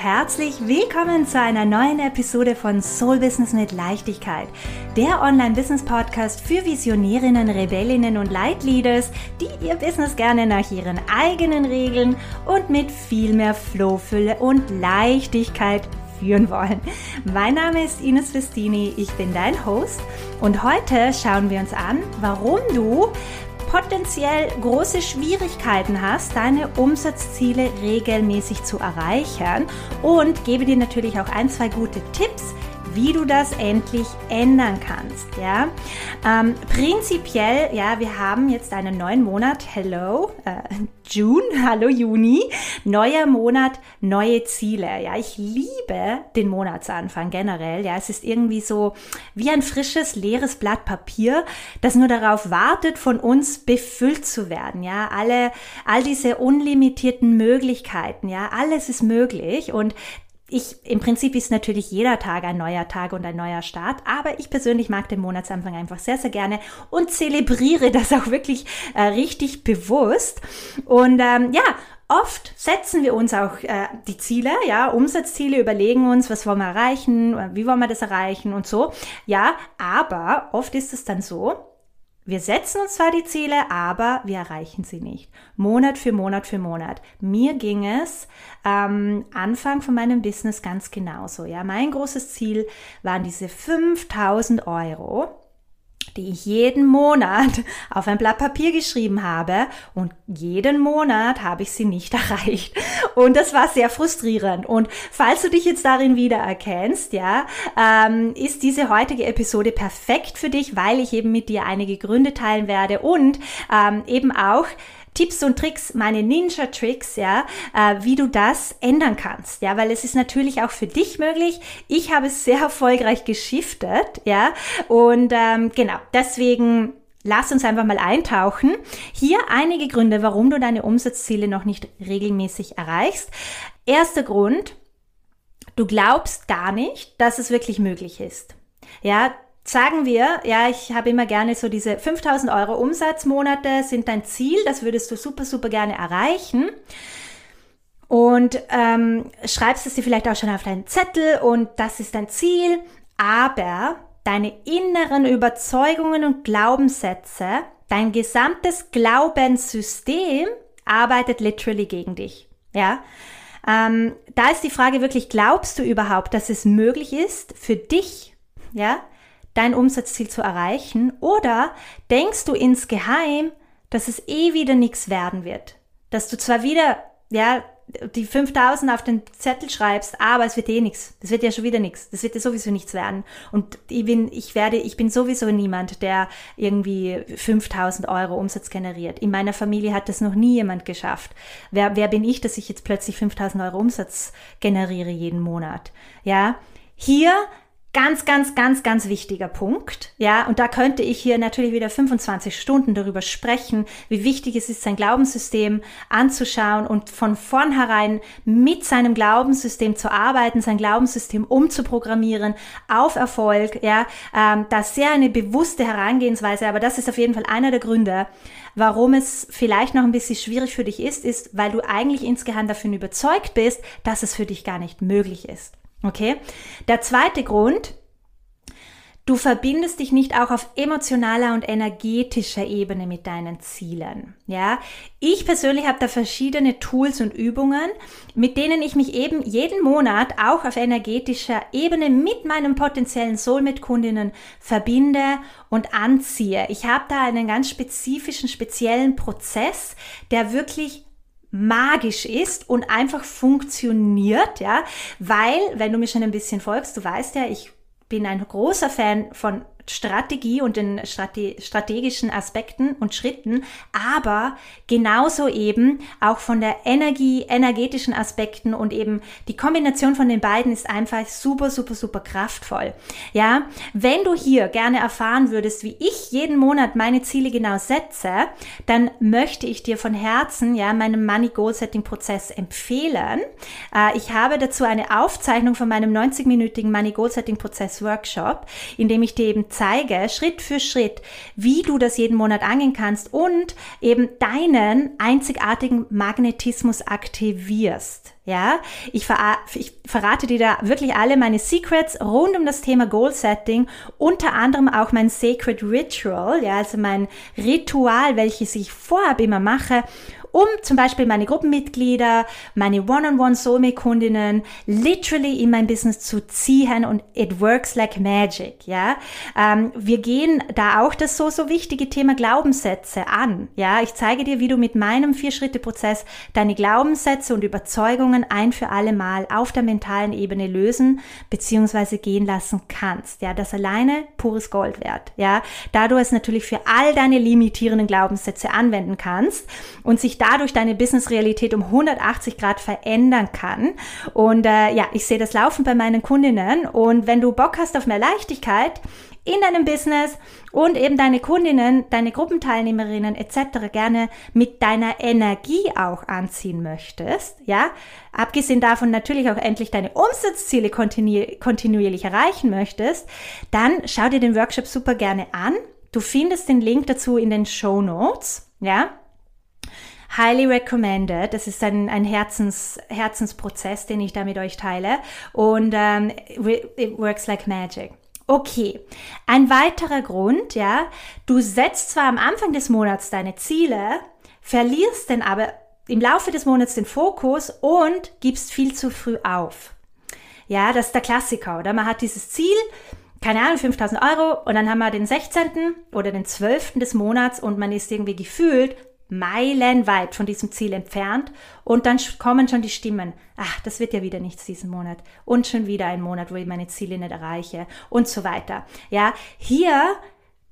herzlich willkommen zu einer neuen Episode von Soul Business mit Leichtigkeit, der Online-Business-Podcast für Visionärinnen, Rebellinnen und Leitleaders, die ihr Business gerne nach ihren eigenen Regeln und mit viel mehr Flow, Fülle und Leichtigkeit führen wollen. Mein Name ist Ines Festini, ich bin dein Host und heute schauen wir uns an, warum du potenziell große Schwierigkeiten hast, deine Umsatzziele regelmäßig zu erreichen. Und gebe dir natürlich auch ein, zwei gute Tipps, wie du das endlich ändern kannst. Ja, ähm, prinzipiell, ja, wir haben jetzt einen neuen Monat. Hello, äh, June, hallo Juni, neuer Monat, neue Ziele. Ja, ich liebe den Monatsanfang generell. Ja, es ist irgendwie so wie ein frisches, leeres Blatt Papier, das nur darauf wartet, von uns befüllt zu werden. Ja, alle, all diese unlimitierten Möglichkeiten. Ja, alles ist möglich und ich, im Prinzip ist natürlich jeder Tag ein neuer Tag und ein neuer Start, aber ich persönlich mag den Monatsanfang einfach sehr, sehr gerne und zelebriere das auch wirklich äh, richtig bewusst. Und ähm, ja, Oft setzen wir uns auch äh, die Ziele, ja, Umsatzziele, überlegen uns, was wollen wir erreichen, wie wollen wir das erreichen und so. Ja, aber oft ist es dann so, wir setzen uns zwar die Ziele, aber wir erreichen sie nicht. Monat für Monat für Monat. Mir ging es ähm, Anfang von meinem Business ganz genauso. Ja, mein großes Ziel waren diese 5000 Euro die ich jeden Monat auf ein Blatt Papier geschrieben habe und jeden Monat habe ich sie nicht erreicht. Und das war sehr frustrierend. Und falls du dich jetzt darin wiedererkennst, ja, ähm, ist diese heutige Episode perfekt für dich, weil ich eben mit dir einige Gründe teilen werde und ähm, eben auch Tipps und Tricks, meine Ninja-Tricks, ja, äh, wie du das ändern kannst, ja, weil es ist natürlich auch für dich möglich. Ich habe es sehr erfolgreich geschiftet, ja, und ähm, genau, deswegen Lass uns einfach mal eintauchen. Hier einige Gründe, warum du deine Umsatzziele noch nicht regelmäßig erreichst. Erster Grund, du glaubst gar nicht, dass es wirklich möglich ist. Ja, Sagen wir, ja, ich habe immer gerne so diese 5000 Euro Umsatzmonate sind dein Ziel, das würdest du super, super gerne erreichen. Und ähm, schreibst es dir vielleicht auch schon auf deinen Zettel und das ist dein Ziel, aber deine inneren Überzeugungen und Glaubenssätze, dein gesamtes Glaubenssystem arbeitet literally gegen dich. Ja, ähm, da ist die Frage wirklich, glaubst du überhaupt, dass es möglich ist für dich, ja, dein Umsatzziel zu erreichen? Oder denkst du insgeheim, dass es eh wieder nichts werden wird? Dass du zwar wieder, ja, die 5000 auf den Zettel schreibst, aber es wird eh nichts. Das wird ja schon wieder nichts. Das wird ja sowieso nichts werden. Und ich bin, ich werde, ich bin sowieso niemand, der irgendwie 5000 Euro Umsatz generiert. In meiner Familie hat das noch nie jemand geschafft. Wer, wer bin ich, dass ich jetzt plötzlich 5000 Euro Umsatz generiere jeden Monat? Ja. Hier Ganz, ganz, ganz, ganz wichtiger Punkt. Ja, und da könnte ich hier natürlich wieder 25 Stunden darüber sprechen, wie wichtig es ist, sein Glaubenssystem anzuschauen und von vornherein mit seinem Glaubenssystem zu arbeiten, sein Glaubenssystem umzuprogrammieren auf Erfolg. Ja, ähm, ist sehr eine bewusste Herangehensweise, aber das ist auf jeden Fall einer der Gründe, warum es vielleicht noch ein bisschen schwierig für dich ist, ist, weil du eigentlich insgeheim davon überzeugt bist, dass es für dich gar nicht möglich ist. Okay? Der zweite Grund, du verbindest dich nicht auch auf emotionaler und energetischer Ebene mit deinen Zielen. Ja? Ich persönlich habe da verschiedene Tools und Übungen, mit denen ich mich eben jeden Monat auch auf energetischer Ebene mit meinen potenziellen Soulmate-Kundinnen verbinde und anziehe. Ich habe da einen ganz spezifischen, speziellen Prozess, der wirklich magisch ist und einfach funktioniert, ja, weil, wenn du mir schon ein bisschen folgst, du weißt ja, ich bin ein großer Fan von Strategie und den Strate strategischen Aspekten und Schritten, aber genauso eben auch von der Energie, energetischen Aspekten und eben die Kombination von den beiden ist einfach super, super, super kraftvoll. Ja, wenn du hier gerne erfahren würdest, wie ich jeden Monat meine Ziele genau setze, dann möchte ich dir von Herzen ja meinen Money Goal Setting Prozess empfehlen. Äh, ich habe dazu eine Aufzeichnung von meinem 90-minütigen Money Goal Setting Prozess Workshop, in dem ich dir eben zeige, Schritt für Schritt, wie du das jeden Monat angehen kannst und eben deinen einzigartigen Magnetismus aktivierst. Ja, ich, ver ich, verrate dir da wirklich alle meine Secrets rund um das Thema Goal Setting, unter anderem auch mein Sacred Ritual, ja, also mein Ritual, welches ich vorab immer mache, um zum Beispiel meine Gruppenmitglieder, meine One-on-One-Soulmate-Kundinnen literally in mein Business zu ziehen und it works like magic, ja. Ähm, wir gehen da auch das so, so wichtige Thema Glaubenssätze an, ja. Ich zeige dir, wie du mit meinem Vier-Schritte-Prozess deine Glaubenssätze und Überzeugungen ein für alle Mal auf der mentalen Ebene lösen bzw. gehen lassen kannst, ja. Das alleine pures Gold wert, ja. Da du es natürlich für all deine limitierenden Glaubenssätze anwenden kannst und sich dadurch deine Business-Realität um 180 Grad verändern kann. Und äh, ja, ich sehe das laufen bei meinen Kundinnen. Und wenn du Bock hast auf mehr Leichtigkeit, in deinem Business und eben deine Kundinnen, deine Gruppenteilnehmerinnen etc. gerne mit deiner Energie auch anziehen möchtest, ja, abgesehen davon natürlich auch endlich deine Umsatzziele kontinu kontinuierlich erreichen möchtest, dann schau dir den Workshop super gerne an. Du findest den Link dazu in den Show Notes, ja highly recommended. Das ist ein, ein Herzens, Herzensprozess, den ich da mit euch teile. Und ähm, it works like magic. Okay, ein weiterer Grund, ja, du setzt zwar am Anfang des Monats deine Ziele, verlierst dann aber im Laufe des Monats den Fokus und gibst viel zu früh auf. Ja, das ist der Klassiker, oder? Man hat dieses Ziel, keine Ahnung, 5000 Euro und dann haben wir den 16. oder den 12. des Monats und man ist irgendwie gefühlt meilenweit von diesem Ziel entfernt und dann kommen schon die Stimmen, ach, das wird ja wieder nichts diesen Monat und schon wieder ein Monat, wo ich meine Ziele nicht erreiche und so weiter. Ja, hier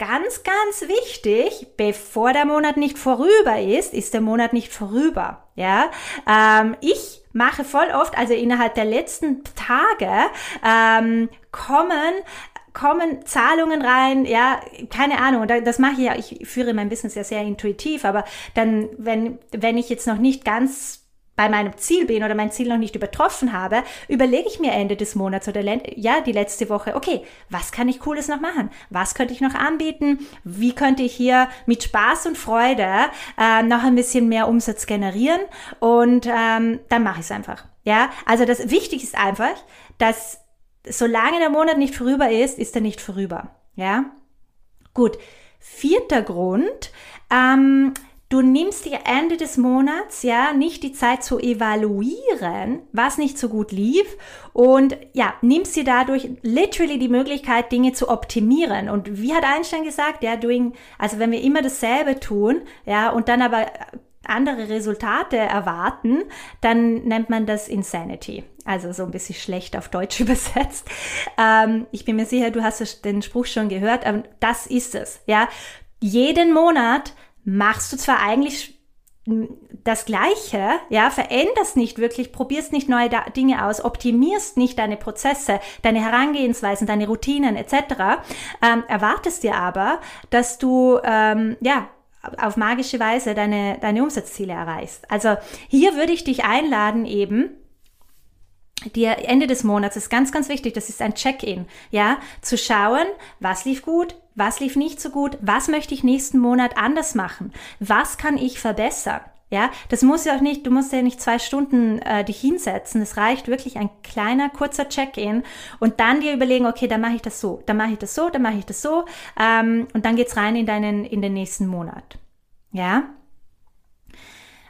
ganz, ganz wichtig, bevor der Monat nicht vorüber ist, ist der Monat nicht vorüber. Ja, ähm, ich mache voll oft, also innerhalb der letzten Tage ähm, kommen kommen Zahlungen rein, ja, keine Ahnung, das mache ich ja, ich führe mein Business ja sehr intuitiv, aber dann, wenn, wenn ich jetzt noch nicht ganz bei meinem Ziel bin oder mein Ziel noch nicht übertroffen habe, überlege ich mir Ende des Monats oder ja, die letzte Woche, okay, was kann ich Cooles noch machen? Was könnte ich noch anbieten? Wie könnte ich hier mit Spaß und Freude äh, noch ein bisschen mehr Umsatz generieren? Und ähm, dann mache ich es einfach. Ja, also das Wichtige ist einfach, dass solange der Monat nicht vorüber ist, ist er nicht vorüber. Ja? Gut. Vierter Grund, ähm, du nimmst dir Ende des Monats ja nicht die Zeit zu evaluieren, was nicht so gut lief und ja, nimmst dir dadurch literally die Möglichkeit, Dinge zu optimieren. Und wie hat Einstein gesagt, ja, doing, also wenn wir immer dasselbe tun, ja, und dann aber andere Resultate erwarten, dann nennt man das Insanity. Also so ein bisschen schlecht auf Deutsch übersetzt. Ähm, ich bin mir sicher, du hast den Spruch schon gehört, aber das ist es. Ja, jeden Monat machst du zwar eigentlich das Gleiche, ja, veränderst nicht wirklich, probierst nicht neue Dinge aus, optimierst nicht deine Prozesse, deine Herangehensweisen, deine Routinen etc., ähm, erwartest dir aber, dass du ähm, ja auf magische Weise deine, deine Umsatzziele erreichst. Also hier würde ich dich einladen, eben dir Ende des Monats ist ganz, ganz wichtig, das ist ein Check-in, ja, zu schauen, was lief gut, was lief nicht so gut, was möchte ich nächsten Monat anders machen, was kann ich verbessern. Ja, das muss ja auch nicht, du musst ja nicht zwei Stunden äh, dich hinsetzen. Es reicht wirklich ein kleiner, kurzer Check-in und dann dir überlegen, okay, dann mache ich das so, dann mache ich das so, dann mache ich das so ähm, und dann geht's rein in deinen, in den nächsten Monat. Ja.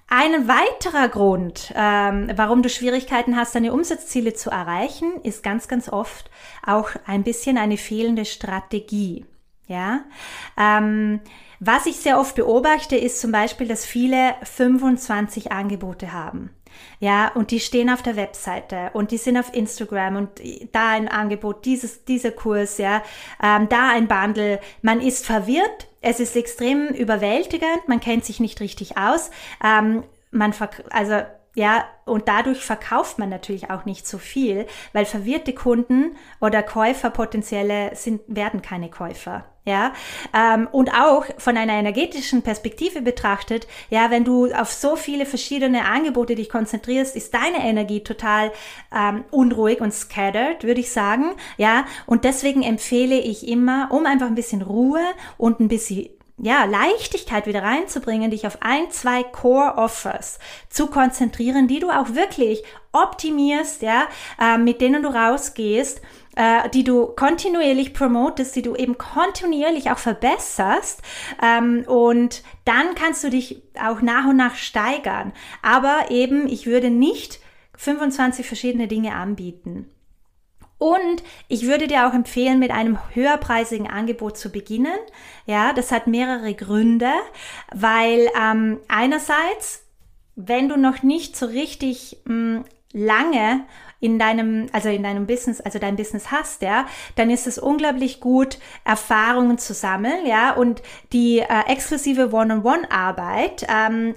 Ein weiterer Grund, ähm, warum du Schwierigkeiten hast, deine Umsatzziele zu erreichen, ist ganz, ganz oft auch ein bisschen eine fehlende Strategie. Ja. Ähm, was ich sehr oft beobachte, ist zum Beispiel, dass viele 25 Angebote haben. Ja, und die stehen auf der Webseite und die sind auf Instagram und da ein Angebot, dieses, dieser Kurs, ja, ähm, da ein Bundle. Man ist verwirrt, es ist extrem überwältigend, man kennt sich nicht richtig aus. Ähm, man, also Ja, und dadurch verkauft man natürlich auch nicht so viel, weil verwirrte Kunden oder Käufer potenzielle sind, werden keine Käufer. Ja, ähm, und auch von einer energetischen Perspektive betrachtet, ja, wenn du auf so viele verschiedene Angebote dich konzentrierst, ist deine Energie total ähm, unruhig und scattered, würde ich sagen. Ja, und deswegen empfehle ich immer, um einfach ein bisschen Ruhe und ein bisschen ja, Leichtigkeit wieder reinzubringen, dich auf ein, zwei Core Offers zu konzentrieren, die du auch wirklich optimierst, ja, äh, mit denen du rausgehst, äh, die du kontinuierlich promotest, die du eben kontinuierlich auch verbesserst ähm, und dann kannst du dich auch nach und nach steigern. Aber eben, ich würde nicht 25 verschiedene Dinge anbieten. Und ich würde dir auch empfehlen, mit einem höherpreisigen Angebot zu beginnen. Ja, das hat mehrere Gründe, weil ähm, einerseits, wenn du noch nicht so richtig mh, hm, lange in deinem, also in deinem Business, also dein Business hast, ja, dann ist es unglaublich gut, Erfahrungen zu sammeln, ja, und die äh, exklusive One-on-One-Arbeit ähm,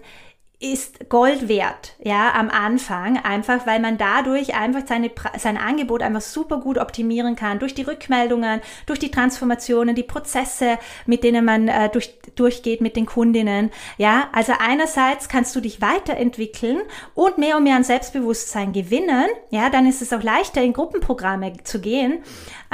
ist Gold wert, ja, am Anfang, einfach weil man dadurch einfach seine, sein Angebot einfach super gut optimieren kann, durch die Rückmeldungen, durch die Transformationen, die Prozesse, mit denen man äh, durch, durchgeht mit den Kundinnen, ja, also einerseits kannst du dich weiterentwickeln und mehr und mehr an Selbstbewusstsein gewinnen, ja, dann ist es auch leichter in Gruppenprogramme zu gehen,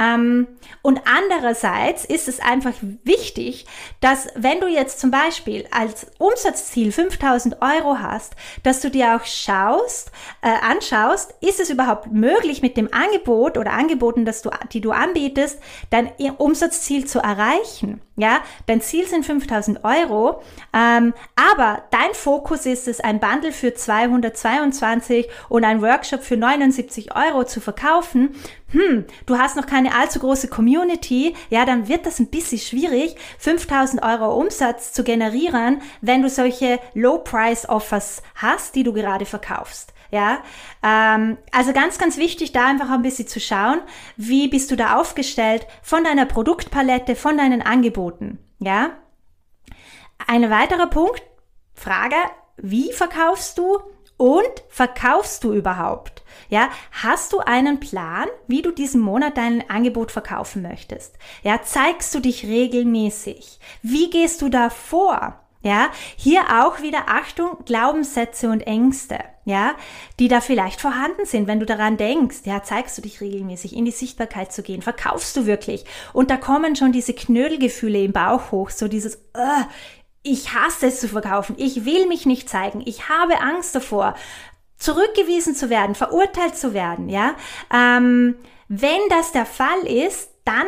ähm, und andererseits ist es einfach wichtig, dass wenn du jetzt zum Beispiel als Umsatzziel 5000 Euro hast, dass du dir auch schaust, äh, anschaust, ist es überhaupt möglich mit dem Angebot oder Angeboten, das du, die du anbietest, dein Umsatzziel zu erreichen. Ja, dein Ziel sind 5000 Euro, ähm, aber dein Fokus ist es, ein Bundle für 222 und ein Workshop für 79 Euro zu verkaufen. Hm, du hast noch keine allzu große Community, ja, dann wird das ein bisschen schwierig, 5000 Euro Umsatz zu generieren, wenn du solche Low-Price-Offers hast, die du gerade verkaufst. Ja, ähm, also ganz, ganz wichtig, da einfach ein bisschen zu schauen, wie bist du da aufgestellt von deiner Produktpalette, von deinen Angeboten. Ja, ein weiterer Punkt, Frage, wie verkaufst du und verkaufst du überhaupt? Ja, hast du einen Plan, wie du diesen Monat dein Angebot verkaufen möchtest? Ja, zeigst du dich regelmäßig? Wie gehst du da vor? Ja, hier auch wieder Achtung, Glaubenssätze und Ängste, ja, die da vielleicht vorhanden sind, wenn du daran denkst, ja, zeigst du dich regelmäßig in die Sichtbarkeit zu gehen, verkaufst du wirklich? Und da kommen schon diese Knödelgefühle im Bauch hoch, so dieses, uh, ich hasse es zu verkaufen, ich will mich nicht zeigen, ich habe Angst davor, zurückgewiesen zu werden, verurteilt zu werden, ja. Ähm, wenn das der Fall ist, dann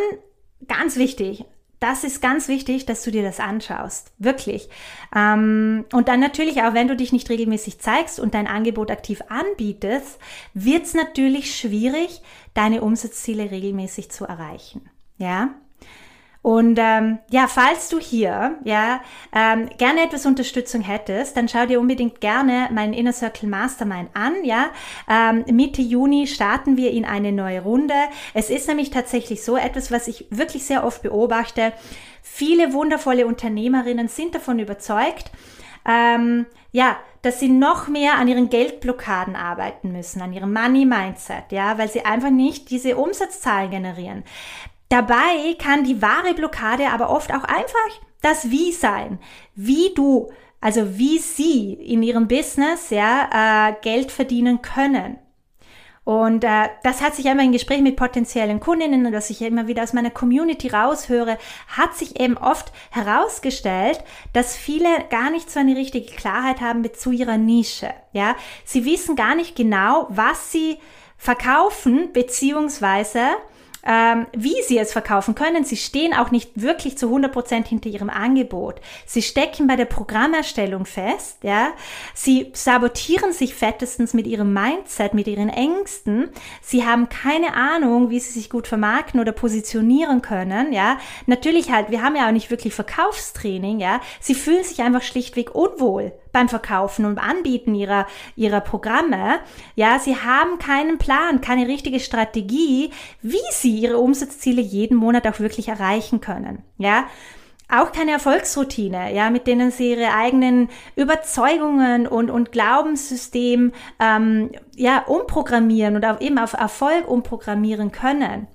ganz wichtig, das ist ganz wichtig, dass du dir das anschaust. Wirklich. Ähm, und dann natürlich auch, wenn du dich nicht regelmäßig zeigst und dein Angebot aktiv anbietest, wird es natürlich schwierig, deine Umsatzziele regelmäßig zu erreichen. Ja. Und ähm, ja, falls du hier ja ähm, gerne etwas Unterstützung hättest, dann schau dir unbedingt gerne meinen Inner Circle Mastermind an. Ja, ähm, Mitte Juni starten wir in eine neue Runde. Es ist nämlich tatsächlich so etwas, was ich wirklich sehr oft beobachte. Viele wundervolle Unternehmerinnen sind davon überzeugt, ähm, ja, dass sie noch mehr an ihren Geldblockaden arbeiten müssen, an ihrem Money Mindset, ja, weil sie einfach nicht diese Umsatzzahlen generieren. Dabei kann die wahre Blockade aber oft auch einfach das Wie sein. Wie du, also wie sie in ihrem Business ja, äh, Geld verdienen können. Und äh, das hat sich einmal in Gesprächen mit potenziellen Kundinnen und was ich immer wieder aus meiner Community raushöre, hat sich eben oft herausgestellt, dass viele gar nicht so eine richtige Klarheit haben zu ihrer Nische. Ja, sie wissen gar nicht genau, was sie verkaufen beziehungsweise ähm, wie sie es verkaufen können. Sie stehen auch nicht wirklich zu 100 Prozent hinter ihrem Angebot. Sie stecken bei der Programmerstellung fest, ja. Sie sabotieren sich fettestens mit ihrem Mindset, mit ihren Ängsten. Sie haben keine Ahnung, wie sie sich gut vermarkten oder positionieren können, ja. Natürlich halt, wir haben ja auch nicht wirklich Verkaufstraining, ja. Sie fühlen sich einfach schlichtweg unwohl beim Verkaufen und Anbieten ihrer, ihrer Programme. Ja, sie haben keinen Plan, keine richtige Strategie, wie sie ihre Umsatzziele jeden Monat auch wirklich erreichen können. Ja, auch keine Erfolgsroutine, ja, mit denen sie ihre eigenen Überzeugungen und, und Glaubenssystem ähm, ja, umprogrammieren oder eben auf Erfolg umprogrammieren können.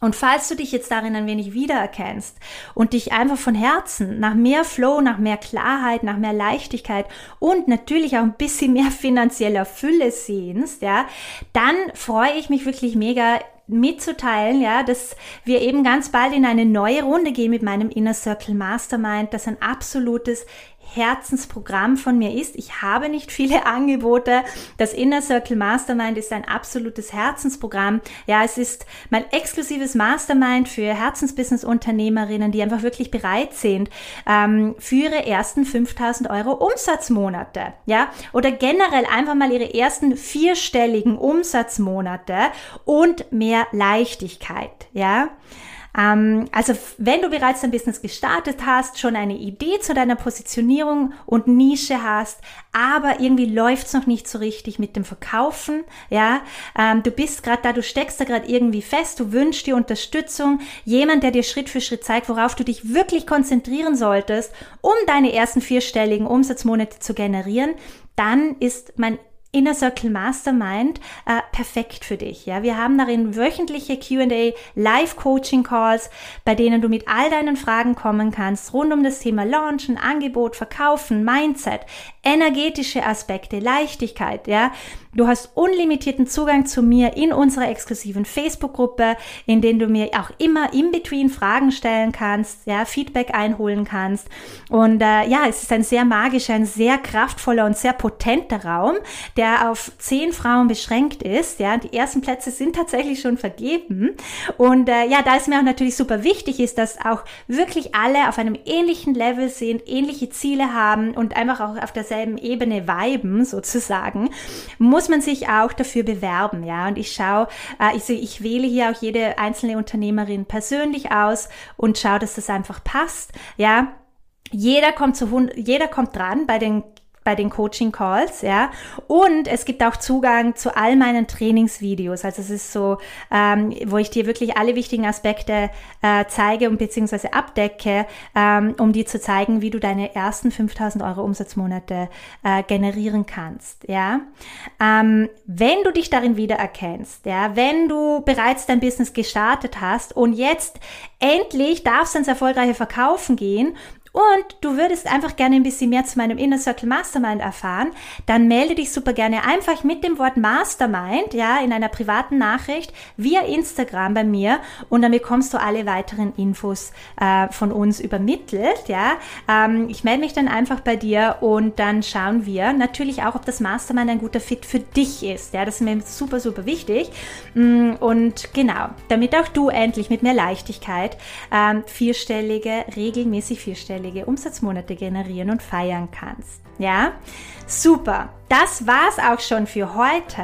Und falls du dich jetzt darin ein wenig wiedererkennst und dich einfach von Herzen nach mehr Flow, nach mehr Klarheit, nach mehr Leichtigkeit und natürlich auch ein bisschen mehr finanzieller Fülle sehnst, ja, dann freue ich mich wirklich mega mitzuteilen, ja, dass wir eben ganz bald in eine neue Runde gehen mit meinem Inner Circle Mastermind, das ein absolutes Herzensprogramm von mir ist. Ich habe nicht viele Angebote. Das Inner Circle Mastermind ist ein absolutes Herzensprogramm. Ja, es ist mein exklusives Mastermind für Herzensbusiness-Unternehmerinnen, die einfach wirklich bereit sind ähm, für ihre ersten 5000 Euro Umsatzmonate. Ja, oder generell einfach mal ihre ersten vierstelligen Umsatzmonate und mehr Leichtigkeit. Ja. Ähm, also wenn du bereits dein Business gestartet hast, schon eine Idee zu deiner Positionierung und Nische hast, aber irgendwie läuft's noch nicht so richtig mit dem Verkaufen, ja, ähm, du bist gerade da, du steckst da gerade irgendwie fest, du wünschst dir Unterstützung, jemand, der dir Schritt für Schritt zeigt, worauf du dich wirklich konzentrieren solltest, um deine ersten vierstelligen Umsatzmonate zu generieren, dann ist mein Inner Circle Mastermind äh, perfekt für dich. Ja, wir haben darin wöchentliche Q&A, Live Coaching Calls, bei denen du mit all deinen Fragen kommen kannst rund um das Thema Launchen, Angebot, Verkaufen, Mindset, energetische Aspekte, Leichtigkeit. Ja, Du hast unlimitierten Zugang zu mir in unserer exklusiven Facebook-Gruppe, in denen du mir auch immer in between Fragen stellen kannst, ja, Feedback einholen kannst. Und äh, ja, es ist ein sehr magischer, ein sehr kraftvoller und sehr potenter Raum, der auf zehn Frauen beschränkt ist. Ja, die ersten Plätze sind tatsächlich schon vergeben. Und äh, ja, da es mir auch natürlich super wichtig ist, dass auch wirklich alle auf einem ähnlichen Level sind, ähnliche Ziele haben und einfach auch auf derselben Ebene viben sozusagen, muss man sich auch dafür bewerben, ja. Und ich schaue, äh, ich, ich wähle hier auch jede einzelne Unternehmerin persönlich aus und schaue, dass das einfach passt, ja. Jeder kommt zu jeder kommt dran bei den bei den Coaching Calls, ja. Und es gibt auch Zugang zu all meinen Trainingsvideos. Also es ist so, ähm, wo ich dir wirklich alle wichtigen Aspekte äh, zeige und beziehungsweise abdecke, ähm, um dir zu zeigen, wie du deine ersten 5000 Euro Umsatzmonate äh, generieren kannst, ja. Ähm, wenn du dich darin wiedererkennst, ja, wenn du bereits dein Business gestartet hast und jetzt endlich darfst du ins erfolgreiche Verkaufen gehen und du würdest einfach gerne ein bisschen mehr zu meinem Inner Circle Mastermind erfahren, dann melde dich super gerne einfach mit dem Wort Mastermind, ja, in einer privaten Nachricht via Instagram bei mir und dann bekommst du alle weiteren Infos äh, von uns übermittelt, ja. Ähm, ich melde mich dann einfach bei dir und dann schauen wir natürlich auch, ob das Mastermind ein guter Fit für dich ist, ja. Das ist mir super, super wichtig. Mm, und genau, damit auch du endlich mit mehr Leichtigkeit ähm, vierstellige, regelmäßig vierstellige einstellige Umsatzmonate generieren und feiern kannst. Ja, super das war's auch schon für heute.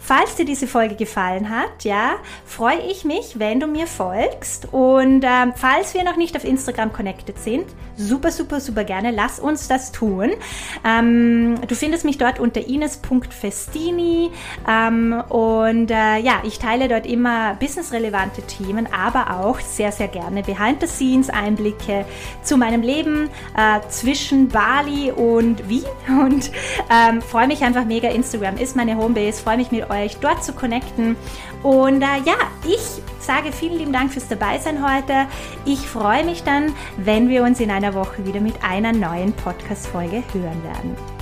Falls dir diese Folge gefallen hat, ja, freue ich mich, wenn du mir folgst. Und ähm, falls wir noch nicht auf Instagram connected sind, super, super, super gerne, lass uns das tun. Ähm, du findest mich dort unter ines.festini ähm, und äh, ja, ich teile dort immer businessrelevante Themen, aber auch sehr, sehr gerne Behind-the-Scenes-Einblicke zu meinem Leben äh, zwischen Bali und Wien und ähm, freue mich einfach mega. Instagram ist meine Homebase. Freue mich mit euch dort zu connecten. Und äh, ja, ich sage vielen lieben Dank fürs Dabeisein heute. Ich freue mich dann, wenn wir uns in einer Woche wieder mit einer neuen Podcast-Folge hören werden.